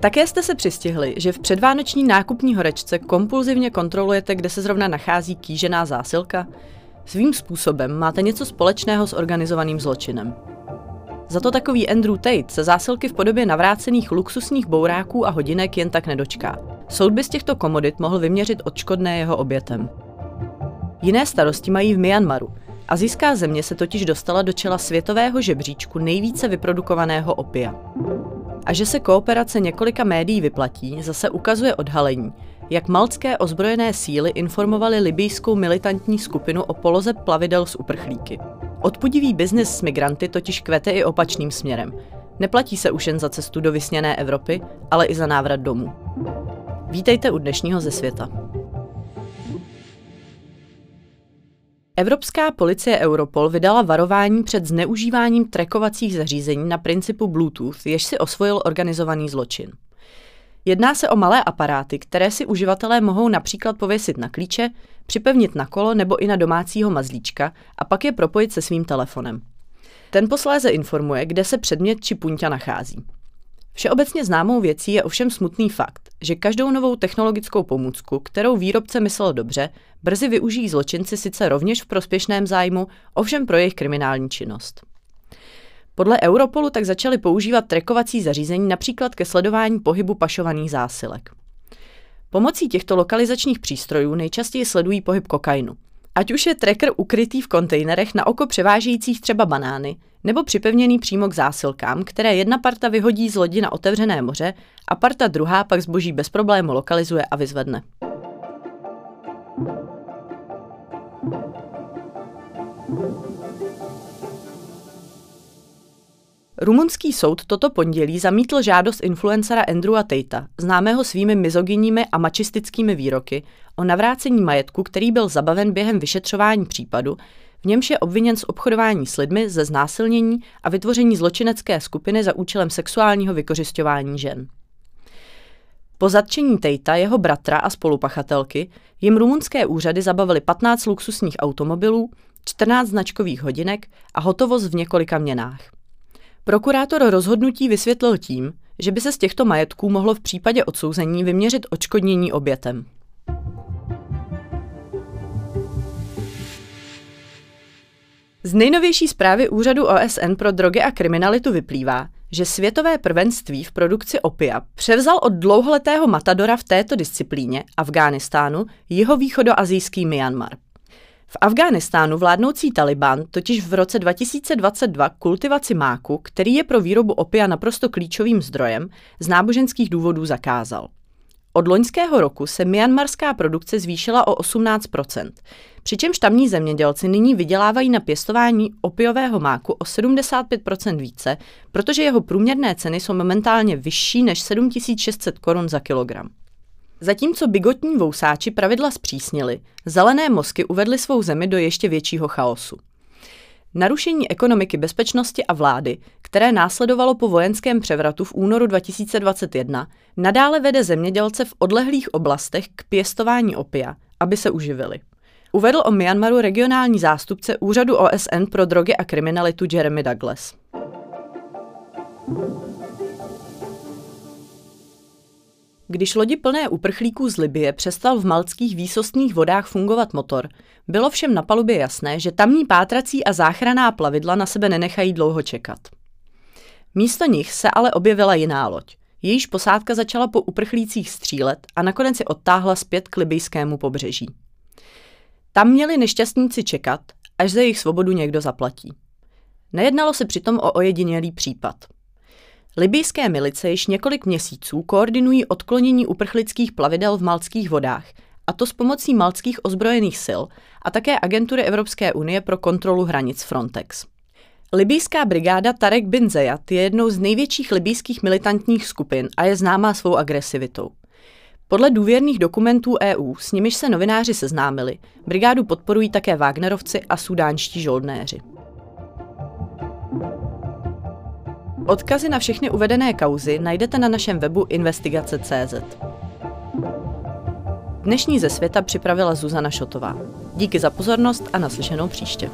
Také jste se přistihli, že v předvánoční nákupní horečce kompulzivně kontrolujete, kde se zrovna nachází kýžená zásilka? Svým způsobem máte něco společného s organizovaným zločinem. Za to takový Andrew Tate se zásilky v podobě navrácených luxusních bouráků a hodinek jen tak nedočká. Soud by z těchto komodit mohl vyměřit odškodné jeho obětem. Jiné starosti mají v Myanmaru. Azijská země se totiž dostala do čela světového žebříčku nejvíce vyprodukovaného opia. A že se kooperace několika médií vyplatí, zase ukazuje odhalení, jak malcké ozbrojené síly informovaly libijskou militantní skupinu o poloze plavidel s uprchlíky. Odpudivý biznis s migranty totiž kvete i opačným směrem. Neplatí se už jen za cestu do vysněné Evropy, ale i za návrat domů. Vítejte u dnešního ze světa. Evropská policie Europol vydala varování před zneužíváním trekovacích zařízení na principu Bluetooth, jež si osvojil organizovaný zločin. Jedná se o malé aparáty, které si uživatelé mohou například pověsit na klíče, připevnit na kolo nebo i na domácího mazlíčka a pak je propojit se svým telefonem. Ten posléze informuje, kde se předmět či punťa nachází. Všeobecně známou věcí je ovšem smutný fakt, že každou novou technologickou pomůcku, kterou výrobce myslel dobře, brzy využijí zločinci sice rovněž v prospěšném zájmu, ovšem pro jejich kriminální činnost. Podle Europolu tak začali používat trekovací zařízení například ke sledování pohybu pašovaných zásilek. Pomocí těchto lokalizačních přístrojů nejčastěji sledují pohyb kokainu. Ať už je tracker ukrytý v kontejnerech na oko převážejících třeba banány, nebo připevněný přímo k zásilkám, které jedna parta vyhodí z lodi na otevřené moře a parta druhá pak zboží bez problému lokalizuje a vyzvedne. Rumunský soud toto pondělí zamítl žádost influencera Andrewa Tatea, známého svými mizogyními a mačistickými výroky, o navrácení majetku, který byl zabaven během vyšetřování případu, v němž je obviněn z obchodování s lidmi, ze znásilnění a vytvoření zločinecké skupiny za účelem sexuálního vykořišťování žen. Po zatčení Tejta, jeho bratra a spolupachatelky, jim rumunské úřady zabavily 15 luxusních automobilů, 14 značkových hodinek a hotovost v několika měnách. Prokurátor rozhodnutí vysvětlil tím, že by se z těchto majetků mohlo v případě odsouzení vyměřit odškodnění obětem. Z nejnovější zprávy Úřadu OSN pro drogy a kriminalitu vyplývá, že světové prvenství v produkci opia převzal od dlouholetého matadora v této disciplíně, Afghánistánu, jeho východoazijský Myanmar. V Afghánistánu vládnoucí Taliban totiž v roce 2022 kultivaci máku, který je pro výrobu opia naprosto klíčovým zdrojem, z náboženských důvodů zakázal. Od loňského roku se myanmarská produkce zvýšila o 18% přičemž tamní zemědělci nyní vydělávají na pěstování opiového máku o 75% více, protože jeho průměrné ceny jsou momentálně vyšší než 7600 korun za kilogram. Zatímco bigotní vousáči pravidla zpřísnili, zelené mozky uvedly svou zemi do ještě většího chaosu. Narušení ekonomiky bezpečnosti a vlády, které následovalo po vojenském převratu v únoru 2021, nadále vede zemědělce v odlehlých oblastech k pěstování opia, aby se uživili. Uvedl o Myanmaru regionální zástupce Úřadu OSN pro drogy a kriminalitu Jeremy Douglas. Když lodi plné uprchlíků z Libie přestal v malckých výsostných vodách fungovat motor, bylo všem na palubě jasné, že tamní pátrací a záchraná plavidla na sebe nenechají dlouho čekat. Místo nich se ale objevila jiná loď. Jejíž posádka začala po uprchlících střílet a nakonec se odtáhla zpět k libijskému pobřeží. Tam měli nešťastníci čekat, až za jejich svobodu někdo zaplatí. Nejednalo se přitom o ojedinělý případ – Libijské milice již několik měsíců koordinují odklonění uprchlických plavidel v malckých vodách, a to s pomocí malckých ozbrojených sil a také agentury Evropské unie pro kontrolu hranic Frontex. Libijská brigáda Tarek bin Zayat je jednou z největších libijských militantních skupin a je známá svou agresivitou. Podle důvěrných dokumentů EU, s nimiž se novináři seznámili, brigádu podporují také Wagnerovci a sudánští žoldnéři. Odkazy na všechny uvedené kauzy najdete na našem webu investigace.cz. Dnešní ze světa připravila Zuzana Šotová. Díky za pozornost a naslyšenou příště.